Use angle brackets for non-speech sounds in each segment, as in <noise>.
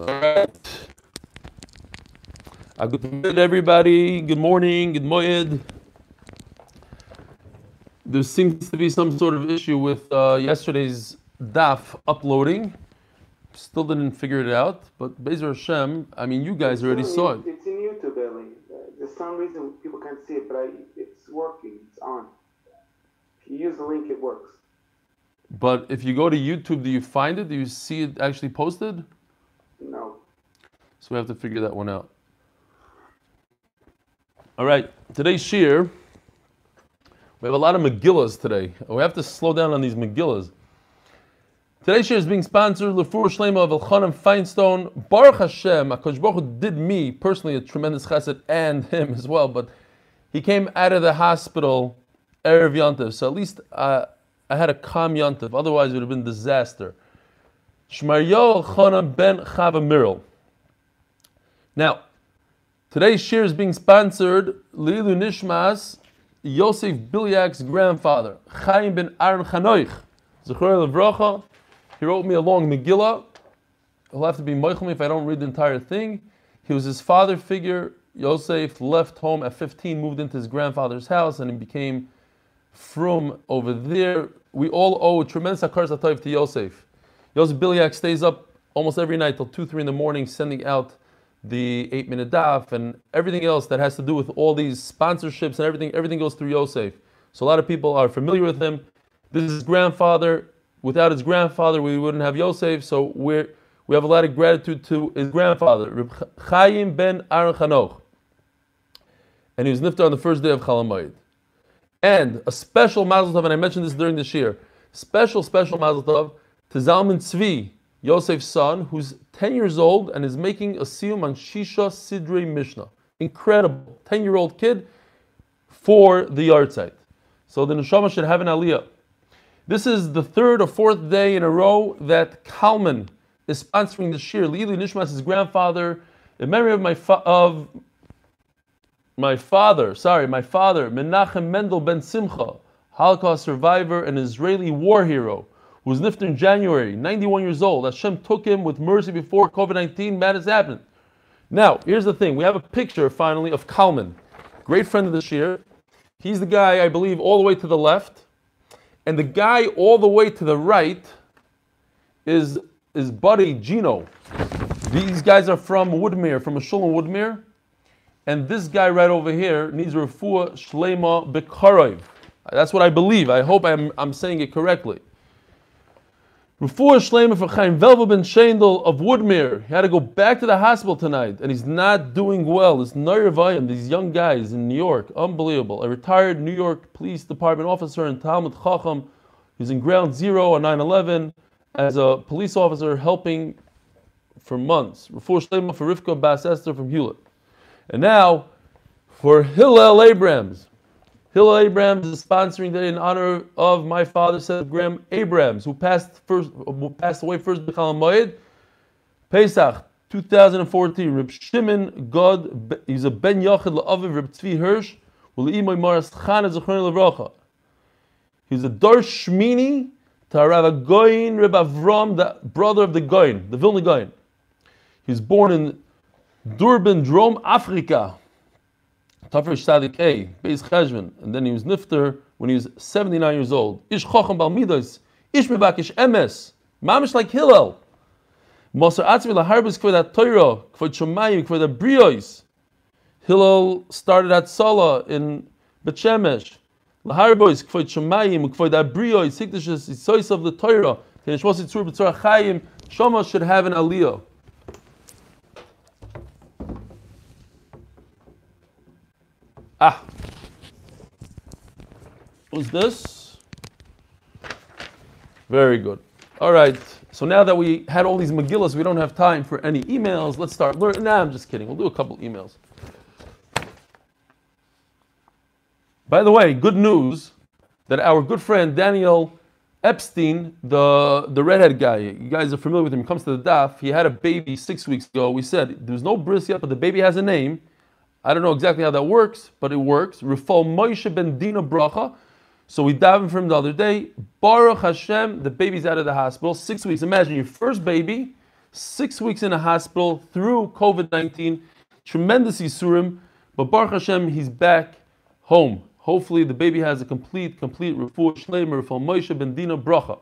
All right. Good morning, everybody. Good morning. Good morning. There seems to be some sort of issue with uh, yesterday's DAF uploading. Still didn't figure it out, but Bezer Hashem, I mean, you guys already saw it. It's in YouTube, Ellie. Uh, There's some reason people can't see it, but I, it's working. It's on. If you use the link, it works. But if you go to YouTube, do you find it? Do you see it actually posted? No. So we have to figure that one out. All right, today's shir. We have a lot of Megillas today. We have to slow down on these Megillas. Today's shir is being sponsored Lefur Shlema of Elchanan Feinstone. Baruch Hashem, Akash did me personally a tremendous chesed and him as well, but he came out of the hospital Erev Yontiv, so at least uh, I had a calm Yontiv. Otherwise, it would have been disaster. Shmaryo Elchanan ben Chava Mirel. Now, today's shir is being sponsored Lilu Nishmas, Yosef Bilyak's grandfather, Chaim ben Aaron Chanoich. Zechor Levrocha. He wrote me a long Megillah. He'll have to be Moichel if I don't read the entire thing. He was his father figure. Yosef left home at 15, moved into his grandfather's house, and he became from over there. We all owe a tremendous akar to Yosef. Yosef Bilyak stays up almost every night till 2, 3 in the morning, sending out the 8 minute daf and everything else that has to do with all these sponsorships and everything. Everything goes through Yosef. So a lot of people are familiar with him. This is his grandfather. Without his grandfather, we wouldn't have Yosef. So we're, we have a lot of gratitude to his grandfather, Chaim ben Aaron Chanoch. And he was niftar on the first day of Chalamayid. And a special mazel tov, and I mentioned this during this year, special, special mazel tov to Zalman Tzvi, Yosef's son, who's 10 years old and is making a siyum on Shisha Sidrei Mishnah. Incredible. 10 year old kid for the yard site. So the neshama should have an aliyah. This is the third or fourth day in a row that Kalman is sponsoring the shir. Lili Nishmas, his grandfather, in memory of my fa- of my father, sorry, my father, Menachem Mendel ben Simcha, Holocaust survivor and Israeli war hero, who was nifted in January, 91 years old. Hashem took him with mercy before COVID 19 madness happened. Now, here's the thing we have a picture finally of Kalman, great friend of this year. He's the guy, I believe, all the way to the left. And the guy all the way to the right is his buddy Gino. These guys are from Woodmere, from a shul in Woodmere. And this guy right over here needs refuah shlema bekarov. That's what I believe. I hope I'm, I'm saying it correctly. Refuah shlema for Chaim Velva ben Shendel of Woodmere. He had to go back to the hospital tonight, and he's not doing well. This Nair these young guys in New York, unbelievable. A retired New York Police Department officer in Talmud Chacham. He's in Ground Zero on 9/11 as a police officer, helping for months. Refuah shlema for Rivka Bas Esther from Hewlett. And now, for Hillel Abrams. Hillel Abrams is sponsoring today in honor of my father, Seth Graham Abrams, who passed first, who passed away first B'chal Moed, Pesach 2014. Reb Shimon God, he's a Ben Yochid La'aviv Reb Tzvi Hirsch, U'le'imoy Maras Chana Zechron Levrocha. He's a Dor Shmini to Rav Goyin Reb Avram, the brother of the Goyin, the Vilna Gaon. He was born in Durban, Drome Africa. Tafresh Sadik A, Beis Cheshvan, and then he was nifter when he was 79 years old. Ish Chochem Bal Midos, Ish Mebakish Emes, Mamish like Hillel. Moser Atzmi Laharbis Kvad at Torah, Kvad Shomayim, Kvad at Briois. Hillel started at Sala in Bet Shemesh. Laharbois, Kvad Shomayim, Kvad at Briois, Hikdashis, Isois of the Torah, Teneshmos Yitzur B'tzor Chayim, Shoma should have an aliyah. Ah. Who's this? Very good. All right. So now that we had all these Megillas, we don't have time for any emails. Let's start learning. Nah, I'm just kidding. We'll do a couple emails. By the way, good news that our good friend Daniel Epstein, the, the redhead guy, you guys are familiar with him, comes to the DAF. He had a baby six weeks ago. We said there's no bris yet, but the baby has a name. I don't know exactly how that works, but it works. Rifal Moshe ben Dina Bracha. So we davened for him the other day. Baruch Hashem, the baby's out of the hospital. Six weeks. Imagine your first baby, six weeks in a hospital through COVID 19, tremendous Yisurim, but Baruch Hashem, he's back home. Hopefully, the baby has a complete, complete refuah shleimer from Moshe ben Dina bracha.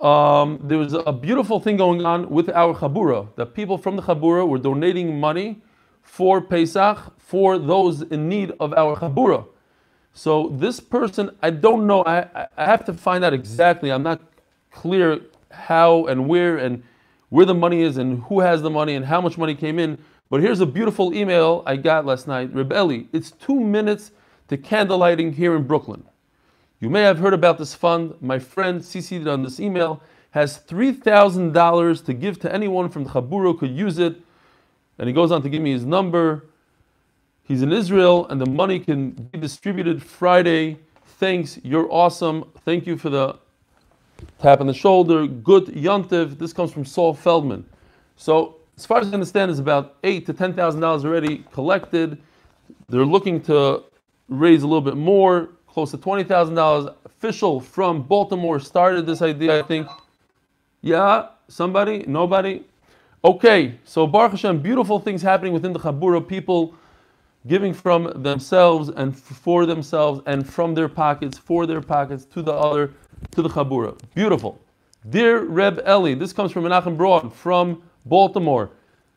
Um, there was a beautiful thing going on with our Chabura, that people from the Chabura were donating money for Pesach for those in need of our Chabura. So this person, I don't know, I, I have to find out exactly. I'm not clear how and where and where the money is and who has the money and how much money came in. But here's a beautiful email I got last night. Rebelli, it's two minutes to candlelighting here in Brooklyn. You may have heard about this fund. My friend CC'd on this email has $3,000 to give to anyone from the Chabura could use it. And he goes on to give me his number. He's in Israel and the money can be distributed Friday. Thanks, you're awesome. Thank you for the tap on the shoulder. Good Yontiv. This comes from Saul Feldman. So, as far as I understand, is about eight to ten thousand dollars already collected. They're looking to raise a little bit more close to $20,000. Official from Baltimore started this idea, I think. Yeah, somebody? Nobody? Okay, so Baruch Hashem, beautiful things happening within the Chabura, people giving from themselves and for themselves and from their pockets, for their pockets, to the other, to the Chabura. Beautiful. Dear Reb Eli, this comes from Menachem Braun from Baltimore.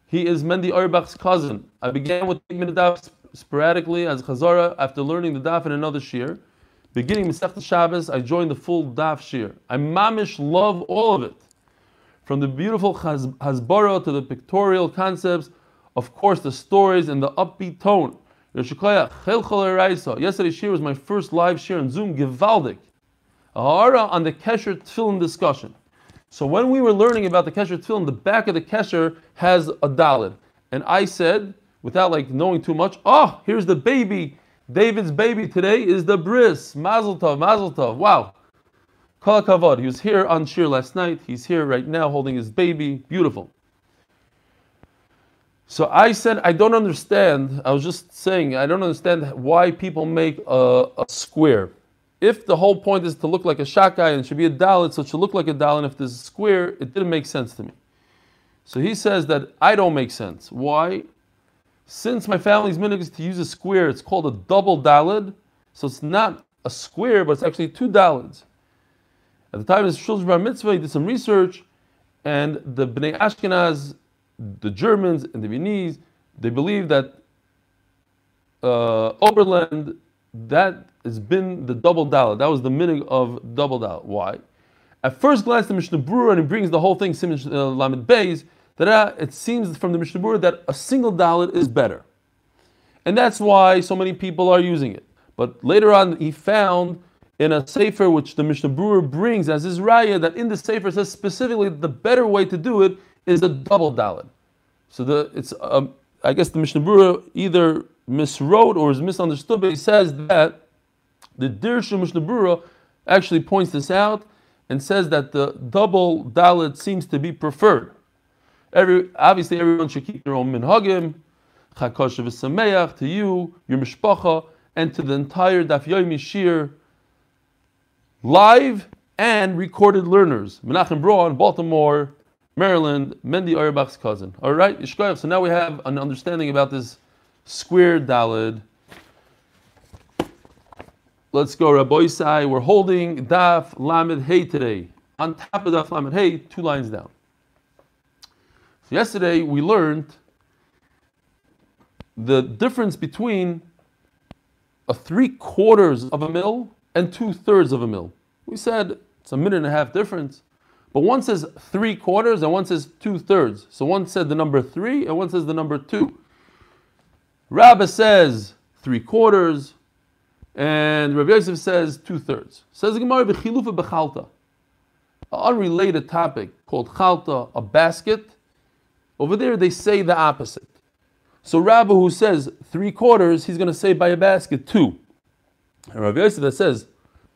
He is Mendy Auerbach's cousin. I began with Minadaf sporadically as Chazara after learning the daf in another shir. Beginning Masechta Shabbos, I joined the full daf shir. I mamish love all of it. From the beautiful hasbara to the pictorial concepts, of course the stories and the upbeat tone. Yesterday's shir was my first live shir on Zoom, Givaldik. Ahara on the Kesher Tfilin discussion. So when we were learning about the Kesher Tfilin, the back of the Kesher has a dalid. And I said, without like knowing too much, oh, here's the baby David's baby today is the bris. Mazel tov, mazel tov. Wow. Kol kavod. He was here on Shir last night. He's here right now holding his baby. Beautiful. So I said, I don't understand. I was just saying, I don't understand why people make a, a square. If the whole point is to look like a shakai and it should be a dalit, so it should look like a dalit. And if there's a square, it didn't make sense to me. So he says that I don't make sense. Why? Since my family's minhag is to use a square, it's called a double dalid. So it's not a square, but it's actually two dalids. At the time of his Shulchan Bar Mitzvah, he did some research, and the Bnei Ashkenaz, the Germans and the Viennese, they believe that uh, Oberland, that has been the double dalid. That was the minhag of double dalid. Why? At first glance, the Mishnah Berurah, and he brings the whole thing, Simon uh, Lamed Beis, that it seems from the Mishnah Berurah that a single dalit is better. And that's why so many people are using it. But later on, he found in a sefer which the Mishnah Berurah brings as his raya that in the sefer says specifically the better way to do it is a double dalit. So the it's um, I guess the Mishnah Berurah either miswrote or is misunderstood, but he says that the Dirshu Mishnah Berurah actually points this out and says that the double dalit seems to be preferred. Every, obviously, everyone should keep their own minhagim, chakoshev to you, your mishpacha, and to the entire Daf Yomi Shir, live and recorded learners. Menachem Braun, Baltimore, Maryland, Mendy Auerbach's cousin. All right. So now we have an understanding about this square dalid. Let's go, Rabbi Isai. We're holding Daf Lamed Hey today. On top of Daf Lamed Hey, two lines down. So yesterday we learned the difference between a three quarters of a mil and two thirds of a mil. We said it's a minute and a half difference, but one says three quarters and one says two thirds. So one said the number three and one says the number two. Rabbi says three quarters, and Rabbi Yosef says two thirds. Says the Gemara b'chilufa b'chalta, an unrelated topic called chalta, a basket over there, they say the opposite. So Rabbi who says three quarters, he's going to say by a basket two. And Rabbi Yosef that says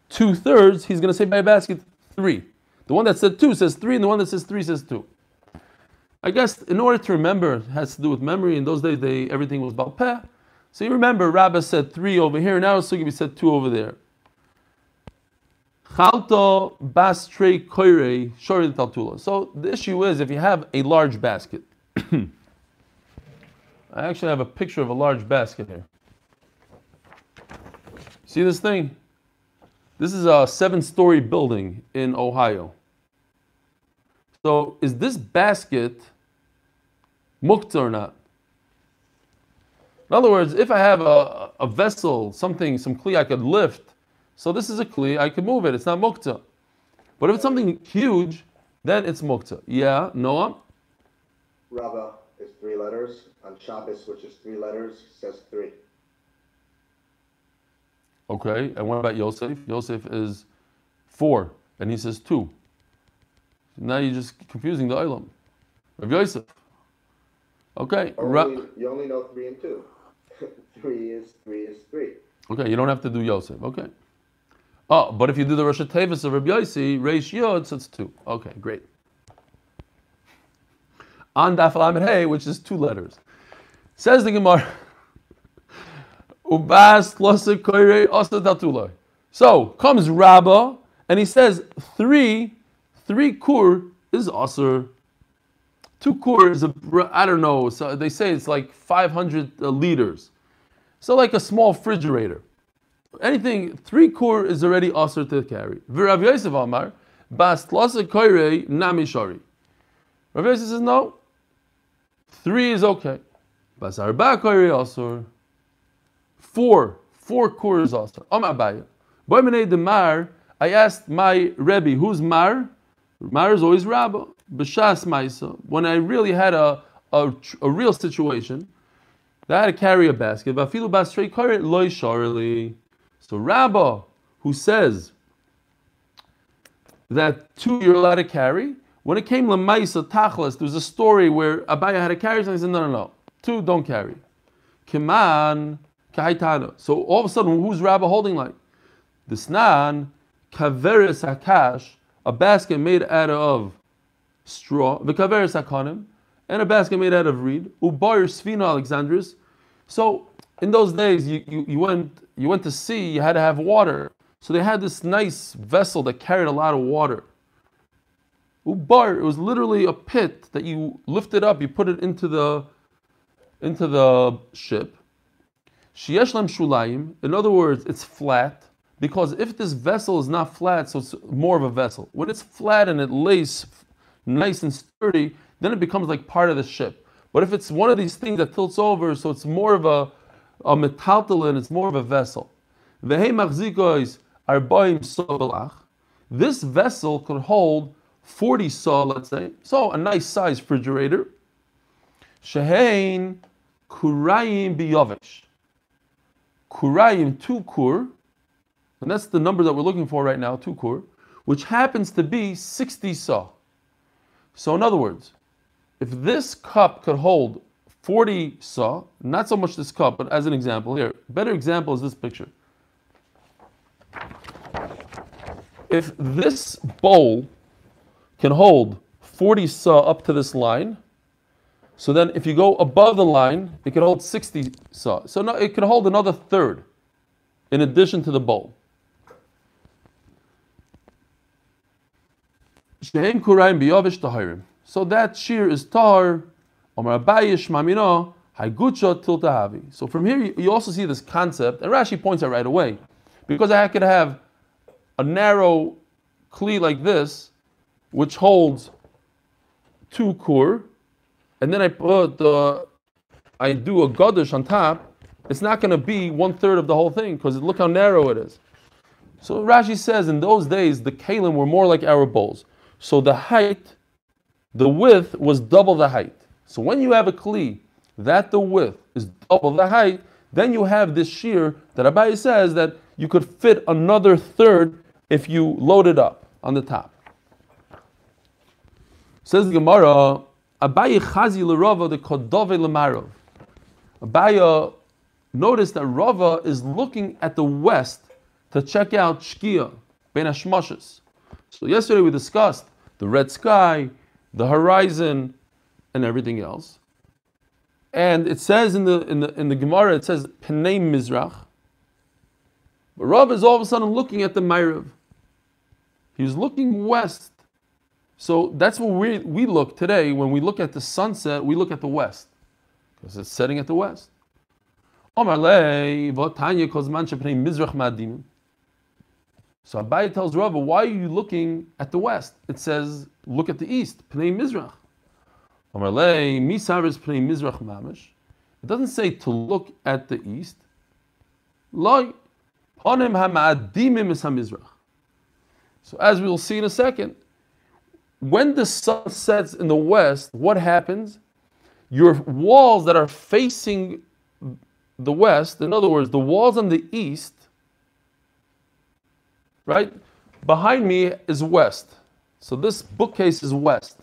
two thirds, he's going to say by a basket three. The one that said two says three, and the one that says three says two. I guess in order to remember, it has to do with memory. In those days, they everything was about peh. So you remember, Rabbi said three over here. And now Sugibi said two over there. Chalto bas trei koire. So the issue is if you have a large basket. <coughs> I actually have a picture of a large basket here. See this thing? This is a seven-story building in Ohio. So is this basket mukta or not? In other words, if I have a, a vessel, something, some kli I could lift, so this is a kli, I can move it. It's not mukta. But if it's something huge, then it's mukta. Yeah, Noah? Rava is three letters. On Shabbos, which is three letters, says three. Okay, and what about Yosef? Yosef is four, and he says two. Now you're just confusing the Olam. Rav Yosef. Okay. Or Ra- you only know three and two. <laughs> three is three is three. okay, you don't have to do Yosef. Okay. Oh, but if you do the Rosh Tevis of Rabbi Yossi, Reish Yod, so it's two. Okay, great. On Daf Lamed Hey, which is two letters. Says the Gemara, Ubas. So comes Rabbah, and he says three, three kur is Asr. Two kur is a, I don't know, so they say it's like 500 uh, liters. So like a small refrigerator. Anything, three kur is already Asr to carry. V'Rav Yosef Amar, Bas Koire Nami Shari. Rav Yosef says no, three is okay. Bas Arba Koire Asr. Four, four Asr. Om Abaya. Boy de Mar, I asked my Rebbe, who's Mar? Mar is always Rabba. B'shas Maisa. When I really had a, a, a real situation, that I had to carry a basket. Vafilu. So Rabba, who says that two you're allowed to carry, when it came lemaisa Tachlis, there was a story where Abaya had to carry something. He said, no, no, no, two don't carry. Kiman So all of a sudden, who's Rabbah holding like? The snan kaveres hakash, a basket made out of straw, the kaveres hakanim, and a basket made out of reed. Ubar svina Alexandris. So in those days, you, you, you went you went to sea. You had to have water. So they had this nice vessel that carried a lot of water. Ubar, it was literally a pit that you lifted up. You put it into the into the ship. Shulayim. In other words, it's flat because if this vessel is not flat, so it's more of a vessel. When it's flat and it lays nice and sturdy, then it becomes like part of the ship. But if it's one of these things that tilts over, so it's more of a, a metaltalin, it's more of a vessel. This vessel could hold 40 saw, let's say, so a nice size refrigerator. Shehein kurayim biyovish. Kurayim, two kur, and that's the number that we're looking for right now, two kur, which happens to be 60 saw. So, in other words, if this cup could hold 40 saw, not so much this cup, but as an example here, better example is this picture. If this bowl can hold 40 saw up to this line, so then if you go above the line, it can hold 60 saw. So now it can hold another third in addition to the bowl. So that shear is Haigucha So from here you- also see this concept, and Rashi points out right away. Because I could have a narrow kli like this, which holds two kur, and then I put the, I do a gadish on top, it's not going to be one third of the whole thing because look how narrow it is. So Rashi says in those days the kalim were more like our bowls. So the height, the width was double the height. So when you have a kli that the width is double the height, then you have this shear that Abai says that you could fit another third if you load it up on the top. Says the Gemara, Abaye chazi l'rava the kodove l'marov. Abaya noticed that Rava is looking at the west to check out Shkia, Ben Hashmashas. So yesterday we discussed the red sky, the horizon, and everything else. And it says in the in the in the Gemara, it says Penei Mizrach. But Rav is all of a sudden looking at the Ma'irav. He was looking west. So that's where we, we look today. When we look at the sunset, we look at the west because it's setting at the west. So Abaye tells Rava, why are you looking at the west? It says, look at the east, pnei mizrach. It doesn't say to look at the east. So as we will see in a second, when the sun sets in the west, what happens? Your walls that are facing the west, in other words, the walls on the east, right? Behind me is west. So this bookcase is west.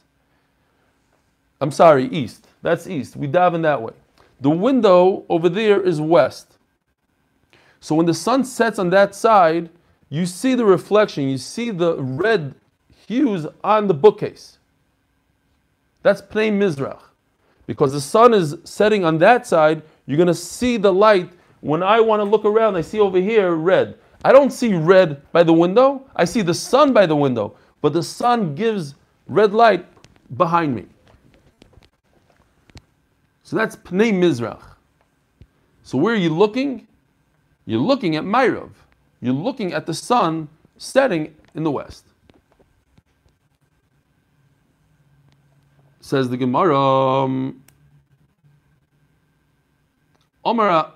I'm sorry, east. That's east. We dive in that way. The window over there is west. So when the sun sets on that side, you see the reflection, you see the red hues on the bookcase. That's Pnei Mizrach. Because the sun is setting on that side, you're going to see the light. When I want to look around, I see over here red. I don't see red by the window, I see the sun by the window, but the sun gives red light behind me. So that's Pnei Mizrach. So where are you looking? You're looking at Myrav. You're looking at the sun setting in the west. Says the Gemara, um, Omara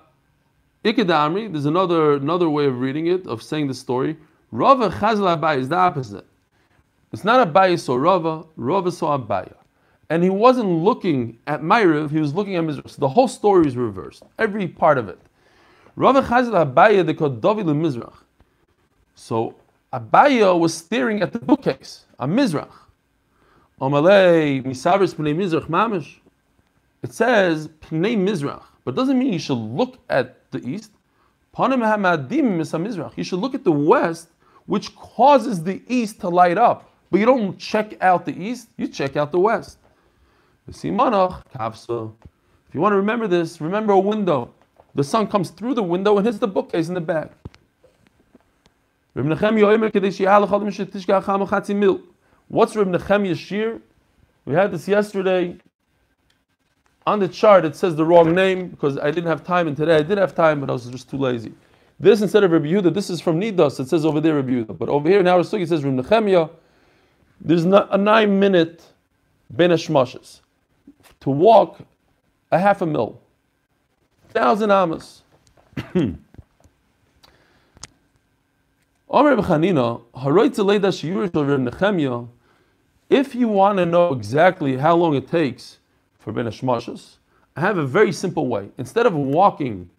Ikadamri, there's another another way of reading it, of saying the story. Rava Chazal Abaya is the opposite. It's not Abaya saw Rava, Rava saw Abaya. And he wasn't looking at Myriv, he was looking at Mizrach. So the whole story is reversed, every part of it. Rava Chazal Abaya, they called David Mizrach. So Abaya was staring at the bookcase, a Mizrach. It says Pnei Mizrach, but it doesn't mean you should look at the east. You should look at the west, which causes the east to light up. But you don't check out the east, you check out the west. If you want to remember this, remember a window. The sun comes through the window and hits the bookcase in the back. What's Reb Nechemiah's shir? We had this yesterday. On the chart, it says the wrong name because I didn't have time, and today I did have time, but I was just too lazy. This instead of Rabbi Yehuda, this is from Nidas. It says over there Rabbi Yehuda, but over here in our sugi it says Reb Nechemiah. There's a nine-minute ben hashmashes to walk a half a mil, thousand amas. <clears throat> If you want to know exactly how long it takes for Ben Hashmashas, I have a very simple way. Instead of walking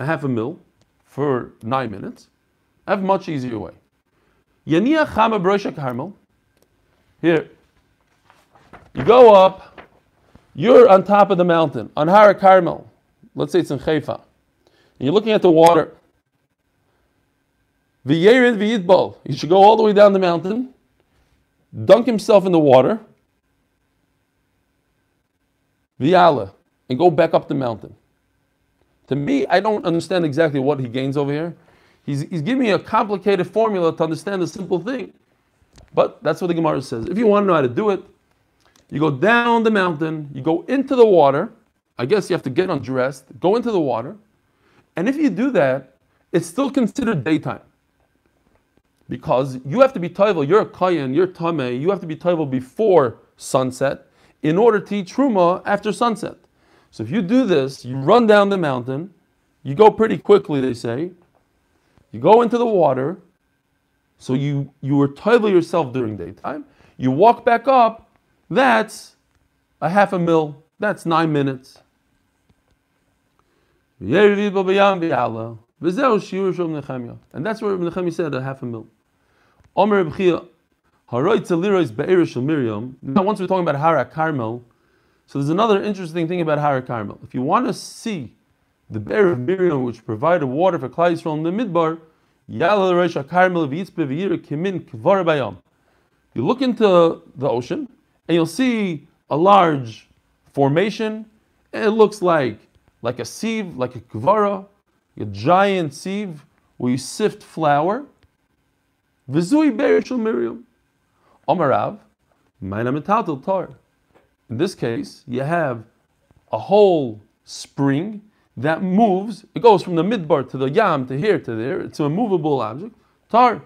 a half a mil for nine minutes, I have a much easier way. Yaniya Chama Brosha. Here, you go up, you're on top of the mountain, on Hara Carmel. Let's say it's in Haifa. And you're looking at the water. V'yerid v'yidbol. He should go all the way down the mountain, dunk himself in the water, v'yala, and go back up the mountain. To me, I don't understand exactly what he gains over here. He's, he's giving me a complicated formula to understand a simple thing. But that's what the Gemara says. If you want to know how to do it, you go down the mountain, you go into the water. I guess you have to get undressed, go into the water. And if you do that, it's still considered daytime. Because you have to be toivel, you're a kayan, you're tameh, you have to be toivel before sunset in order to eat truma after sunset. So if you do this, you run down the mountain, you go pretty quickly, they say, you go into the water, so you, you were toivel yourself during daytime, you walk back up, that's a half a mil, that's nine minutes. And that's what Ibn Nechemi said, a half a mil. Omer Now, once we're talking about Hara Carmel, so there's another interesting thing about Hara Carmel. If you want to see the bear of Miriam, which provided water for Klai Yisrael in the Midbar, You look into the ocean and you'll see a large formation. And it looks like like a sieve, like a kvara, a giant sieve where you sift flour. V'zui bereshul Miriam. Omarav, Maina Metatel Tar. In this case, you have a whole spring that moves. It goes from the midbar to the yam to here to there. It's a movable object. Tar.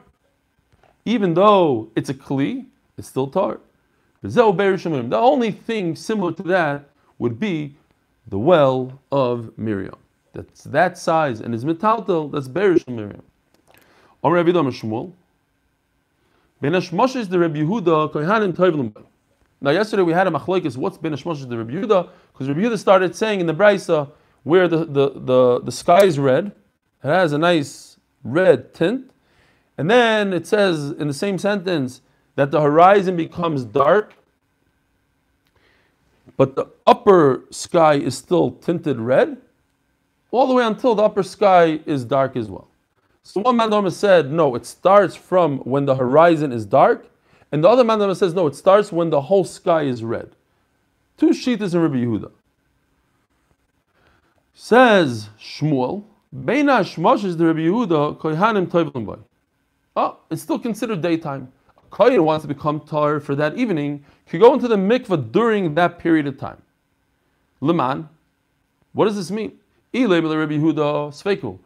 Even though it's a kli, it's still tar. The only thing similar to that would be the well of Miriam. That's that size and is metaltel. That's berish Miriam. Or Rabbi Shmuel. Ben Hashmoshes the Rabbi Yehuda kohanim tovlim. Now yesterday we had a machlokes. What's Ben Hashmoshes the Rabbi Yehuda? Because Rabbi Yehuda started saying in the brisa where the, the, the, the sky is red, it has a nice red tint, and then it says in the same sentence that the horizon becomes dark, but the upper sky is still tinted red, all the way until the upper sky is dark as well. So one mandama said, no, it starts from when the horizon is dark, and the other mandama says, no, it starts when the whole sky is red. Two sheetas in Rabbi Yehuda. Says Shmuel, Beina Shmosh is the Rabbi Yehuda, Kohanim Toivlim. Oh, it's still considered daytime. A Kohen wants to become tar for that evening, could go into the mikvah during that period of time. Leman, what does this mean? Rabbi Yehuda Sveiku.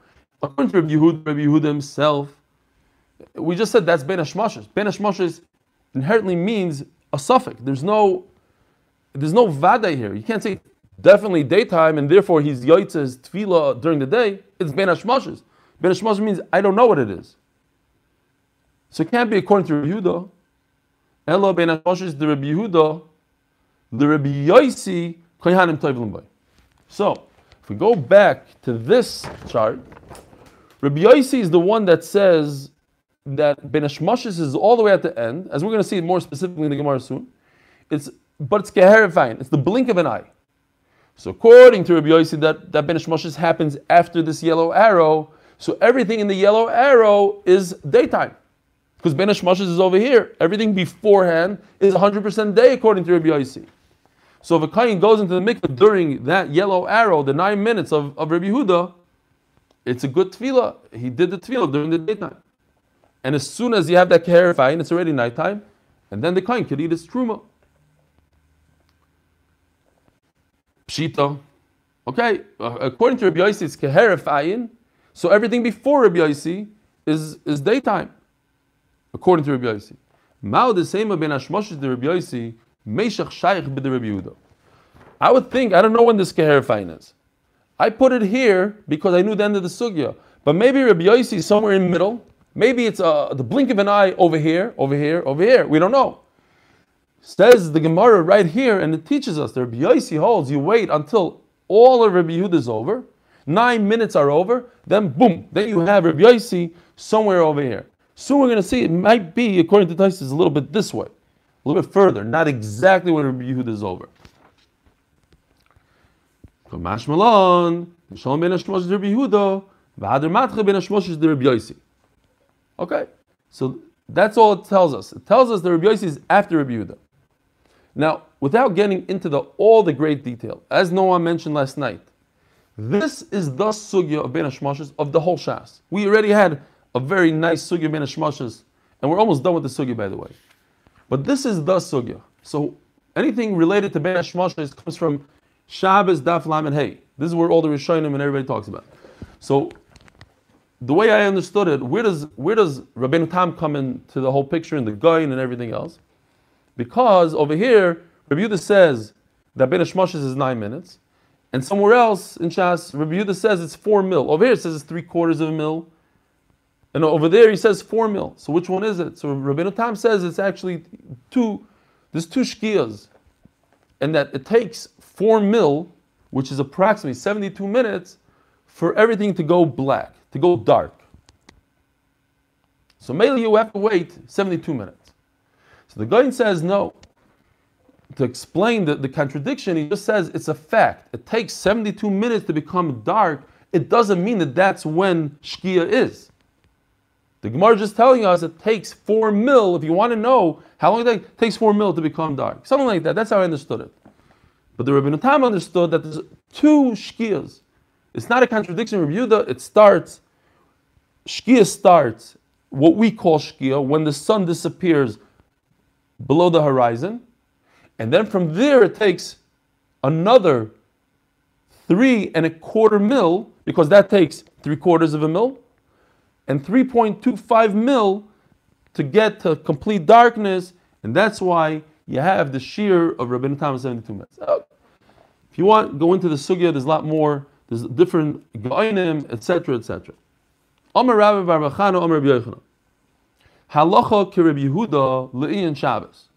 According to Rabbi Yehuda, Rabbi Yehuda himself, we just said that's Ben Hashmoshes. Ben Hashmoshes inherently means a suffix. There's no, there's no vada here. You can't say definitely daytime, and therefore he's yoitzes tefillah during the day. It's ben hashmoshes. Ben hashmoshes means I don't know what it is. So it can't be according to Rabbi Yehuda. Elo ben the Rabbi Yehuda, the Rabbi Yoisi kohanim tovlim So if we go back to this chart, Rabbi Yoisi is the one that says that Ben Hashmoshes is all the way at the end, as we're going to see more specifically in the Gemara soon. It's but it's keherifying. It's the blink of an eye. So according to Rabbi Yossi, that, that Ben Moshes happens after this yellow arrow. So everything in the yellow arrow is daytime. Because Ben Moshes is over here. Everything beforehand is 100% day according to Rabbi Yossi. So if a kain goes into the mikvah during that yellow arrow, the nine minutes of, of Rabbi Huda, it's a good tefillah. He did the tefillah during the daytime. And as soon as you have that clarifying, it's already nighttime, and then the kain could eat his truma. Pshita. Okay, uh, according to Rabbi Yossi, it's keheref so everything before Rabbi Yossi is, is daytime, according to Rabbi Yossi. Mao the same ben Hashmoshes the Rabbi Yossi, Meshach Shaykh b'de Rabbi Yehuda. I would think, I don't know when this keheref is. I put it here because I knew the end of the sugya. But maybe Rabbi Yossi is somewhere in the middle. Maybe it's uh, the blink of an eye over here, over here, over here. We don't know. Says the Gemara right here, and it teaches us that Rabbi Yossi holds you wait until all of Rabbi Yehuda is over, nine minutes are over, then boom, then you have Rabbi Yossi somewhere over here. Soon we're going to see it might be, according to Taisus, a little bit this way, a little bit further, not exactly when Rabbi Yehuda is over. Okay, so that's all it tells us. It tells us that Rabbi Yossi is after Rabbi Yehuda. Now, without getting into the, all the great detail, as Noah mentioned last night, this is the sugya of Ben Hashmashas of the whole Shas. We already had a very nice sugya Ben Hashmashas, and we're almost done with the sugya, by the way. But this is the sugya. So anything related to Ben Hashmashas comes from Shabbos, Daf, Lam, and Hey. This is where all the Rishonim and everybody talks about. So the way I understood it, where does where does Rabbeinu Tam come into the whole picture and the Goyin and everything else? Because over here, Rabbi Yehuda says that Ben Hashmoshes is nine minutes, and somewhere else in Shas, Rabbi Yehuda says it's four mil. Over here it says it's three quarters of a mil, and over there he says four mil. So which one is it? So Rabbi Tam says it's actually two. There's two shkiyas, and that it takes four mil, which is approximately 72 minutes, for everything to go black, to go dark. So mainly you have to wait 72 minutes. So the Goin says no. To explain the, the contradiction, he just says it's a fact. It takes 72 minutes to become dark. It doesn't mean that that's when Shkia is. The Gemara is just telling us it takes four mil. If you want to know how long it takes four mil to become dark, something like that. That's how I understood it. But the Rabbi Tam understood that there's two shkias. It's not a contradiction. Rabbi Yehuda, it starts, shkia starts what we call Shkia, when the sun disappears below the horizon. And then from there it takes another three and a quarter mil, because that takes three quarters of a mil, and 3.25 mil to get to complete darkness, and that's why you have the shear of Rabbi Tam's 72 minutes. if you want, go into the sugya, there's a lot more, there's different ga'inim, etc., etc. Omer Rabbi bar bar Chana, Omer Rabbi Yochanan. Halacha ki Rabbi Yehuda le'iyin Shabbos.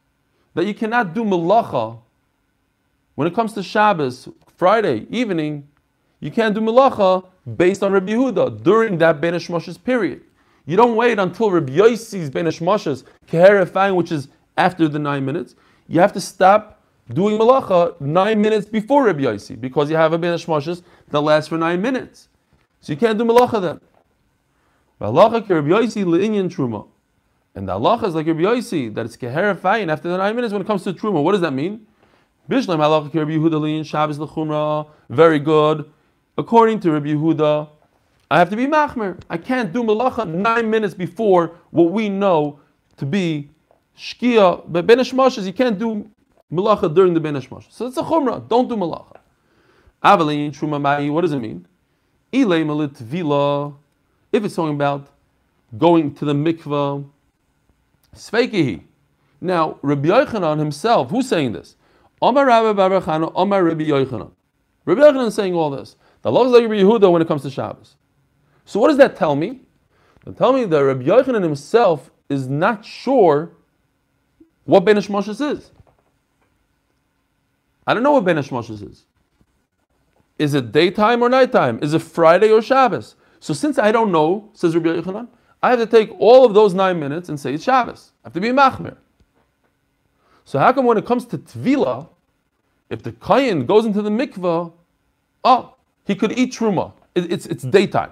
That you cannot do malacha when it comes to Shabbos, Friday evening, you can't do malacha based on Rabbi Yehuda during that Ben Moshe's period. You don't wait until Rabbi Yossi's Ben Moshe's Keherefang, which is after the nine minutes. You have to stop doing malacha nine minutes before Rabbi Yossi because you have a Ben Moshe's that lasts for nine minutes. So you can't do malacha then. Malacha Rabbi Yossi le'inyan truma. And the halacha is like Rabbi Yossi, that it's keher fayin after the nine minutes when it comes to truma. What does that mean? Bishlam halacha Rabbi Yehuda liin Shabbos lechumra. Very good. According to Rabbi Yehuda, I have to be machmer. I can't do malacha nine minutes before what we know to be shkia. But ben you can't do malacha during the ben So it's a chumrah. Don't do malacha. Avalin truma. What does it mean? Ilay malit vila. If it's talking about going to the mikvah Sveikihi. Now, Rabbi Yochanan himself, who's saying this? Omar Rabbi Barachana, Omar Rabbi Yochanan. Rabbi Yochanan is saying all this. The law is like Rabbi Yehuda when it comes to Shabbos. So what does that tell me? Tell me that Rabbi Yochanan himself is not sure what Ben Moshes is. I don't know what Ben Moshes is. Is it daytime or nighttime? Is it Friday or Shabbos? So since I don't know, says Rabbi Yochanan, I have to take all of those nine minutes and say it's Shabbos. I have to be machmir. So how come when it comes to tvila, if the kayin goes into the mikvah, oh, he could eat truma. It, it's, it's daytime.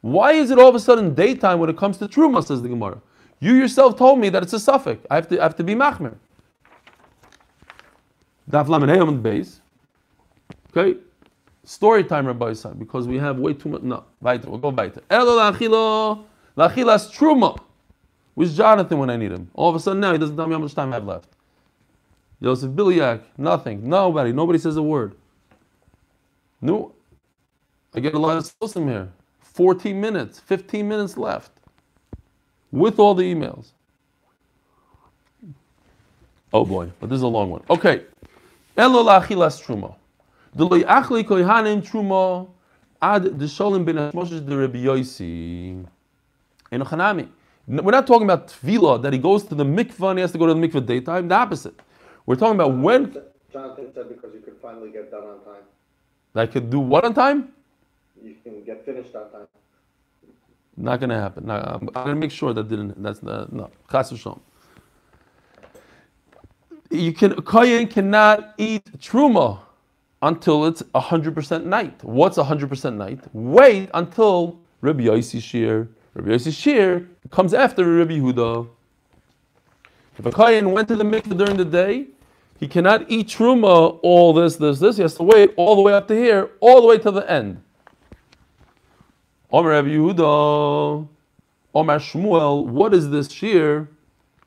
Why is it all of a sudden daytime when it comes to truma, says the Gemara? You yourself told me that it's a suffix. I have to, I have to be machmir. Base. Okay, story time, Rabbi Yisrael, because we have way too much. No, weiter. We'll go weiter. Elo Lachilas truma. Where's Jonathan when I need him? All of a sudden now he doesn't tell me how much time I have left. Yosef Bilyak, nothing. Nobody. Nobody says a word. No. I get a lot of Sosim here. 14 minutes, 15 minutes left. With all the emails. Oh boy, but this is a long one. Okay. Elo lachilas truma. Deloy achli kohanim truma ad desholim ben Moshe de Rabbi Yossi. We're not talking about tvila that he goes to the mikvah and he has to go to the mikvah daytime. The opposite. We're talking about when. Jonathan said because you could finally get done on time. I could do what on time? You can get finished on time. Not going to happen. No, I'm, I'm going to make sure that didn't. That's the no. Chas You can kohen cannot eat truma until it's hundred percent night. What's hundred percent night? Wait until Rabbi Yossi Shir Rabbi Yossi Shir comes after Rabbi Yehuda. If a Kayan went to the mikveh during the day, he cannot eat truma, all this, this, this. He has to wait all the way up to here, all the way to the end. Omer Rabbi Yehuda, Omer Shmuel, what is this shear?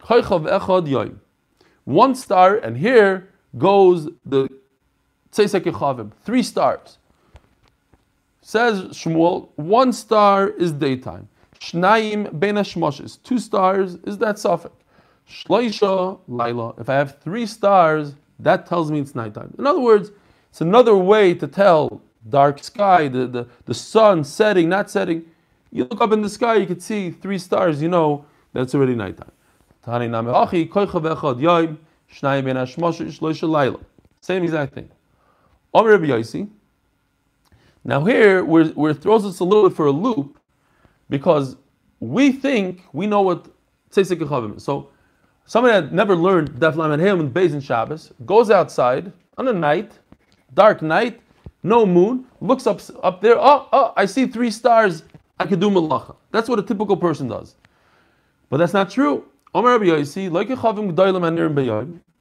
echad One star, and here goes the Tzeisek three stars. Says Shmuel, one star is daytime. Shnayim ben Hashmoshes. Two stars is that suffix. Shloisha laila. If I have three stars, that tells me it's nighttime. In other words, it's another way to tell dark sky, the, the, the sun setting, not setting. You look up in the sky, you can see three stars, you know that's already nighttime. Same exact thing. Now here, we're, we're throws us a little bit for a loop because we think we know what Tzeisik Chavim is. So somebody that never learned Daf Lamed Heim and Beis in Shabbos goes outside on a night, dark night, no moon, looks up up there. Oh, oh, I see three stars. I can do malacha. That's what a typical person does. But that's not true.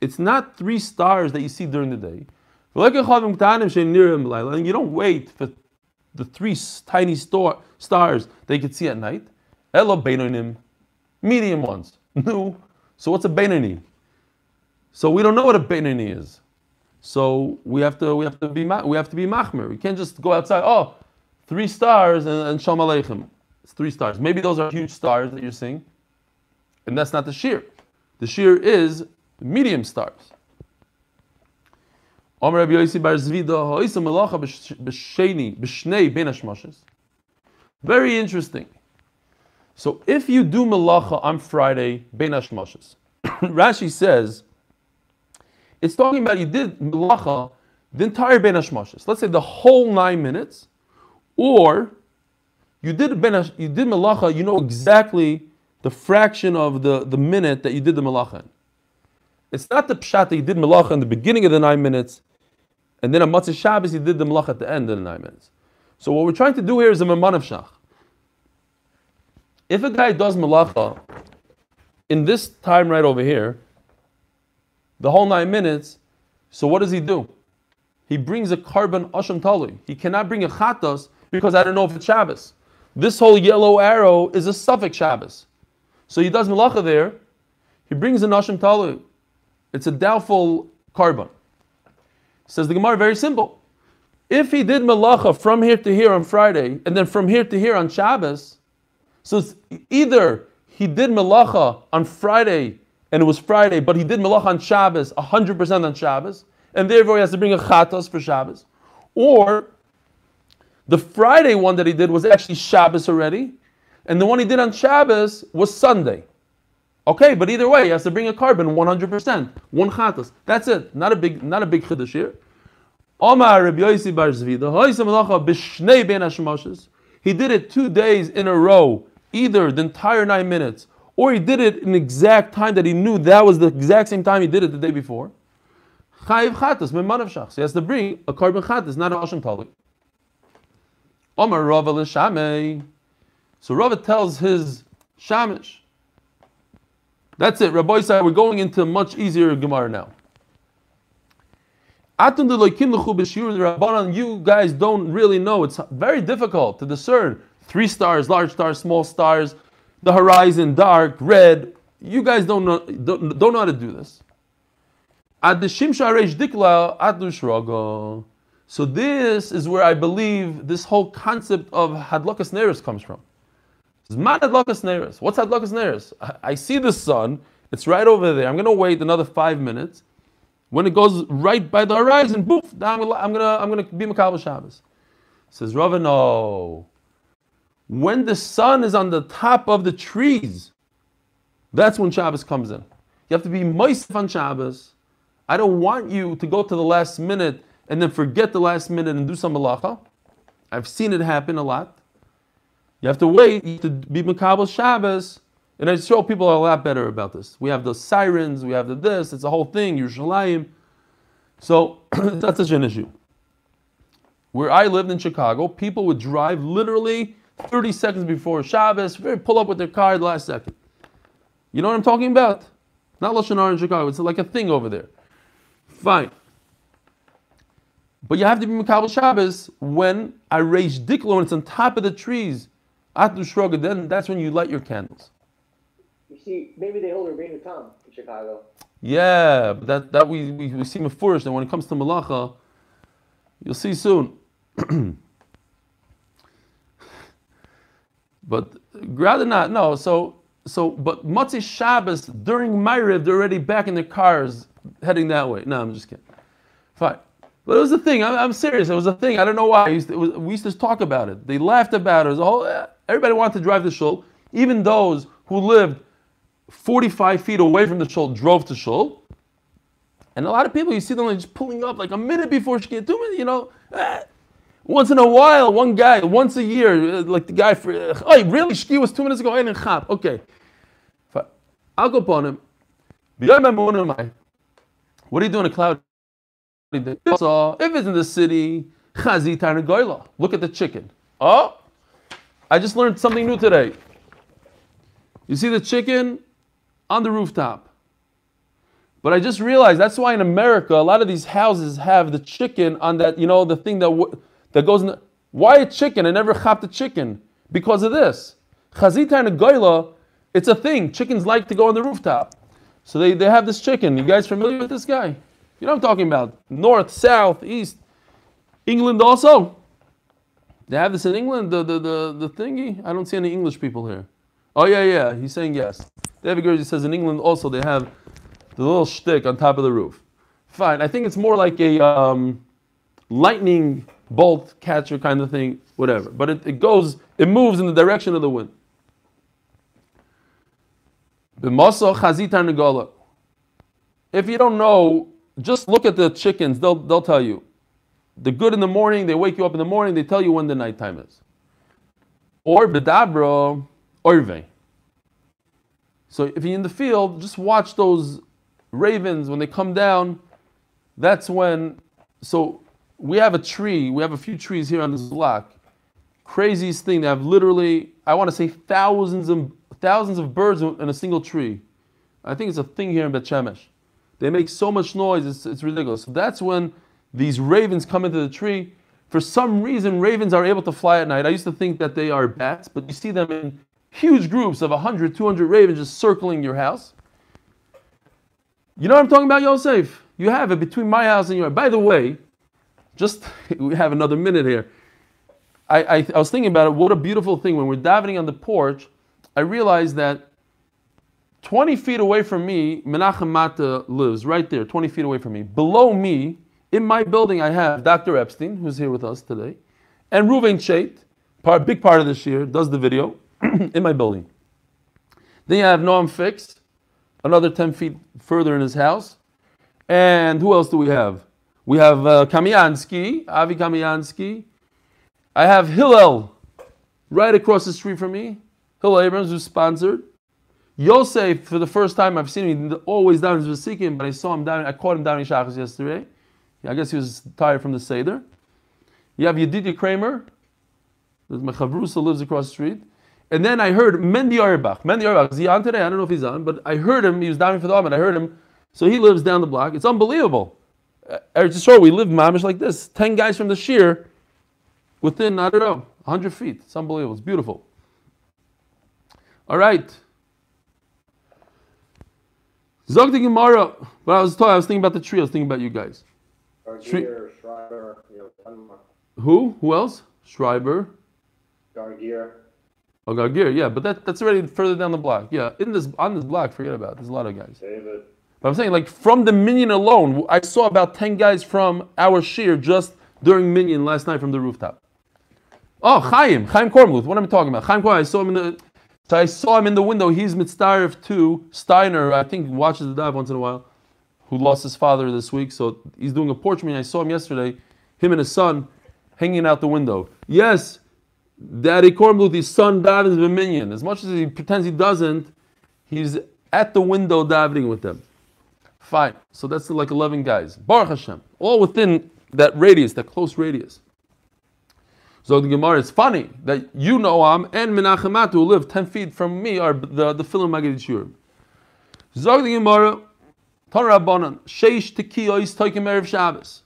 It's not three stars that you see during the day. And you don't wait for the three tiny star, stars they could see at night. Medium ones. <laughs> No. So what's a Benini? So we don't know what a Benini is. So we have to we have to be we have to be machmir. We can't just go outside. Oh, three stars and, and shalom aleichem. It's three stars. Maybe those are huge stars that you're seeing, and that's not the shiur. The shiur is medium stars. Melacha. Very interesting. So if you do melacha on Friday <coughs> Rashi says it's talking about you did melacha the entire ben. Let's say the whole nine minutes, or you did ben you did melacha. You know exactly the fraction of the, the minute that you did the melacha in. It's not the pshat that you did melacha in the beginning of the nine minutes, and then on Motzei Shabbos you did the melacha at the end of the nine minutes. So what we're trying to do here is a mimah nafshach. If a guy does melacha in this time right over here, the whole nine minutes, so what does he do? He brings a korban asham talui. He cannot bring a chatas because I don't know if it's Shabbos. This whole yellow arrow is a safek Shabbos. So he does melacha there. He brings a nashim talu. It's a doubtful korban. Says the Gemara, very simple. If he did melacha from here to here on Friday, and then from here to here on Shabbos, so either he did melacha on Friday and it was Friday, but he did melacha on Shabbos, 100% on Shabbos, and therefore he has to bring a chatos for Shabbos, or the Friday one that he did was actually Shabbos already, and the one he did on Shabbos was Sunday. Okay, but either way, he has to bring a korban 100%, one chatas. That's it. Not a big, not a big chiddush here. Omar Rabbi Yossi Bar Zvida, He did it two days in a row, either the entire nine minutes, or he did it in exact time that he knew that was the exact same time he did it the day before. Chayiv chatas, mimah nafshach. So he has to bring a korban chatas, not a hashim talik. Omar Rava l'shamei. So Rava tells his shamish. That's it. Rabbi said we're going into much easier Gemara now. Atun Rabbanan, you guys don't really know. It's very difficult to discern three stars, large stars, small stars, the horizon, dark, red. You guys don't know, don't, don't know how to do this. So this is where I believe this whole concept of hadlakas neris comes from. Neris. What's hadlakas neris? I see the sun. It's right over there. I'm going to wait another five minutes. When it goes right by the horizon, poof, I'm going to I'm going to be Mekabel Shabbos. Says Rava, no. When the sun is on the top of the trees, that's when Shabbos comes in. You have to be moist on Shabbos. I don't want you to go to the last minute and then forget the last minute and do some malacha. I've seen it happen a lot. You have to wait to be Mekabel Shabbos. And I show people are a lot better about this. We have the sirens, we have the this, it's a whole thing, Yerushalayim. So <clears throat> that's such an issue. Where I lived in Chicago, people would drive literally 30 seconds before Shabbos, very pull up with their car the last second. You know what I'm talking about? Not Lashon in Chicago, it's like a thing over there. Fine. But you have to be Mekabel Shabbos when I raise diklo and it's on top of the trees. Atu Shroga, then that's when you light your candles. You see, maybe they hold Rabbeinu Tam in Chicago. Yeah, but that, that we, we, we see Mefurish, and when it comes to Malacha, you'll see soon. <clears throat> but rather not, no, so, so but Motzei Shabbos, during Ma'ariv, they're already back in their cars heading that way. No, I'm just kidding. Fine. But it was a thing. I'm, I'm, serious. It was a thing. I don't know why. Used to, was, we used to talk about it. They laughed about it. It whole. Everybody wanted to drive the shul. Even those who lived 45 feet away from the shul drove to shul. And a lot of people, you see them like just pulling up like a minute before she Shkia, two minutes, you know. Eh. Once in a while, one guy, once a year, uh, like the guy for, uh, oh, really? Shkia was two minutes ago, in Chap. Okay. I'll go upon him. What are you doing in a cloud? So uh, if it's in the city. Look at the chicken. Oh, I just learned something new today. You see the chicken on the rooftop. But I just realized that's why in America a lot of these houses have the chicken on that, you know, the thing that that goes in. The, why a chicken? I never chop a chicken because of this. Chazit goyla. It's a thing. Chickens like to go on the rooftop. So they, they have this chicken. You guys familiar with this guy? You know what I'm talking about? North, south, east. England also. They have this in England, the, the, the, the thingy. I don't see any English people here. Oh, yeah, yeah. He's saying yes. David a who says in England also they have the little shtick on top of the roof. Fine. I think it's more like a um, lightning bolt catcher kind of thing, whatever. But it, it goes, it moves in the direction of the wind. If you don't know, just look at the chickens. They'll, they'll tell you. They're good in the morning. They wake you up in the morning. They tell you when the nighttime is. Or bedabro orve. So if you're in the field, just watch those ravens when they come down. That's when. So we have a tree. We have a few trees here on this block. Craziest thing. They have literally, I want to say, thousands and thousands of birds in a single tree. I think it's a thing here in Bet Shemesh. They make so much noise, it's, it's ridiculous. So that's when these ravens come into the tree. For some reason, ravens are able to fly at night. I used to think that they are bats, but you see them in huge groups of 100, 200 ravens just circling your house. You know what I'm talking about, Yosef? You have it between my house and yours. By the way, just <laughs> we have another minute here. I, I, I was thinking about it. What a beautiful thing. When we're davening on the porch, I realized that 20 feet away from me, Menachem Mata lives right there, 20 feet away from me. Below me, in my building, I have Dr. Epstein, who's here with us today, and Ruven Chait, part, big part of this year, does the video <clears throat> in my building. Then you have Noam Fix, another 10 feet further in his house. And who else do we have? We have uh, Kamiansky, Avi Kamiansky. I have Hillel right across the street from me. Hillel Abrams, who's sponsored. Yosef, for the first time I've seen him, always down in Vasikim, but I saw him down, I caught him down in Shachas yesterday. I guess he was tired from the Seder. You have Yedidya Kramer, my Chavrusa lives across the street. And then I heard Mendy Auerbach. Mendy Auerbach, is he on today? I don't know if he's on, but I heard him, he was down for the amud. I heard him, so he lives down the block. It's unbelievable. Uh, Eretz Yisrael, we live mamish like this. Ten guys from the shiur within, I don't know, 100 feet. It's unbelievable. It's beautiful. All right. Zog the Gemara. But I was talking, I was thinking about the tree. I was thinking about you guys. Gargier, Schreiber, you know, Denmark. Who? Who else? Schreiber. Gargier. Oh, Gargir. Yeah, but that, that's already further down the block. Yeah, in this on this block, forget about it. There's a lot of guys. David. But I'm saying, like, from the minyan alone, I saw about 10 guys from our shiur just during minyan last night from the rooftop. Oh, Chaim, Chaim Kornbluth. What am I talking about? Chaim Kornbluth. I saw him in the. So I saw him in the window. He's mitzdarif to Steiner. I think watches the dive once in a while. Who lost his father this week? So he's doing a porch meeting. I saw him yesterday. Him and his son hanging out the window. Yes, Daddy Kornbluth, his son davens with minyan. As much as he pretends he doesn't, he's at the window davening with them. Fine. So that's like 11 guys. Baruch Hashem. All within that radius, that close radius. So the Gemara, it's funny that you Noam and Menachem who live 10 feet from me are the, the Philim Magid Shurim. Zog the Gemara, Ton Rabbanan, Sheish Tekiyois Toikim Erev Shabbos.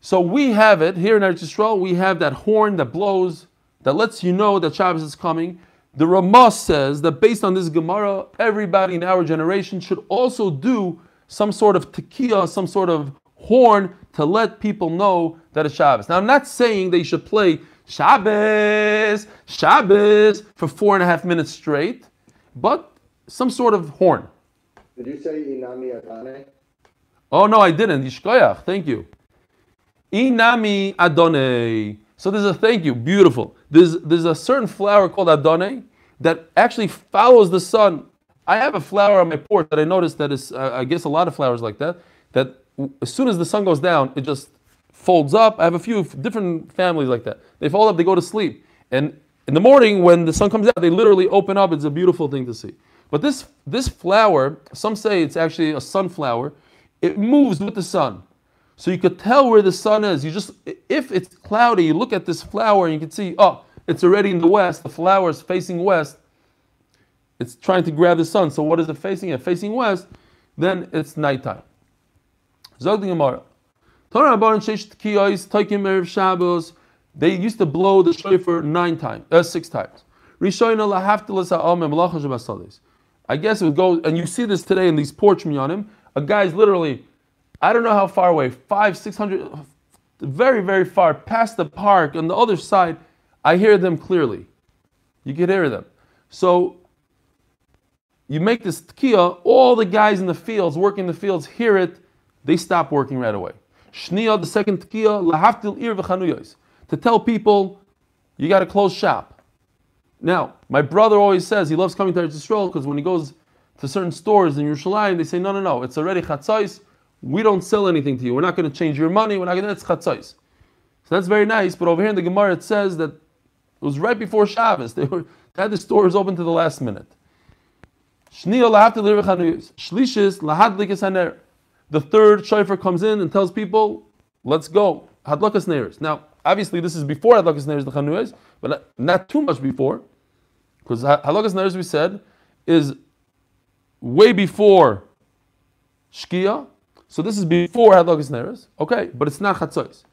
So we have it here in Eretz Yisrael, we have that horn that blows, that lets you know that Shabbos is coming. The Ramah says that based on this Gemara, everybody in our generation should also do some sort of tekiah, some sort of horn to let people know that it's Shabbos. Now, I'm not saying they should play Shabbos, Shabbos for four and a half minutes straight, but some sort of horn. Did you say Inami Adane? Oh, no, I didn't. Yishkoyach, thank you. Inami Adone. So there's a thank you, beautiful. There's, there's a certain flower called Adone that actually follows the sun. I have a flower on my porch that I noticed that is, uh, I guess a lot of flowers like that, that as soon as the sun goes down, it just folds up. I have a few different families like that. They fold up, they go to sleep. And in the morning, when the sun comes out, they literally open up. It's a beautiful thing to see. But this, this flower, some say it's actually a sunflower, it moves with the sun. So you could tell where the sun is. You just, if it's cloudy, you look at this flower and you can see, oh, it's already in the west. The flower is facing west. It's trying to grab the sun. So what is it facing? It facing west. Then it's nighttime. Zog the Gemara. They used to blow the shofar nine times, uh, six times. I guess it would go, and you see this today in these porch minyanim. A guy's literally, I don't know how far away, five, six hundred, very, very far past the park on the other side. I hear them clearly. You can hear them. So you make this tkiya, all the guys in the fields, working in the fields, hear it, they stop working right away. Shniya, the second tkiya, lahaftil ir v'chanuyos. To tell people, you got to close shop. Now, my brother always says he loves coming to Eretz Yisrael because when he goes to certain stores in Yerushalayim, they say, no, no, no, it's already chatzais. We don't sell anything to you. We're not going to change your money. We're not going to, it's chatzais. So that's very nice. But over here in the Gemara, it says that it was right before Shabbos. They, were, they had the stores open to the last minute. The third shofar comes in and tells people, let's go. Hadlakas neirs. Now, obviously, this is before Hadlakas neirs, the Chanuyas, but not too much before. Because Halakas Neiros, we said, is way before Shkia. So this is before Halakas Neiros. Okay, but it's not Chatzos.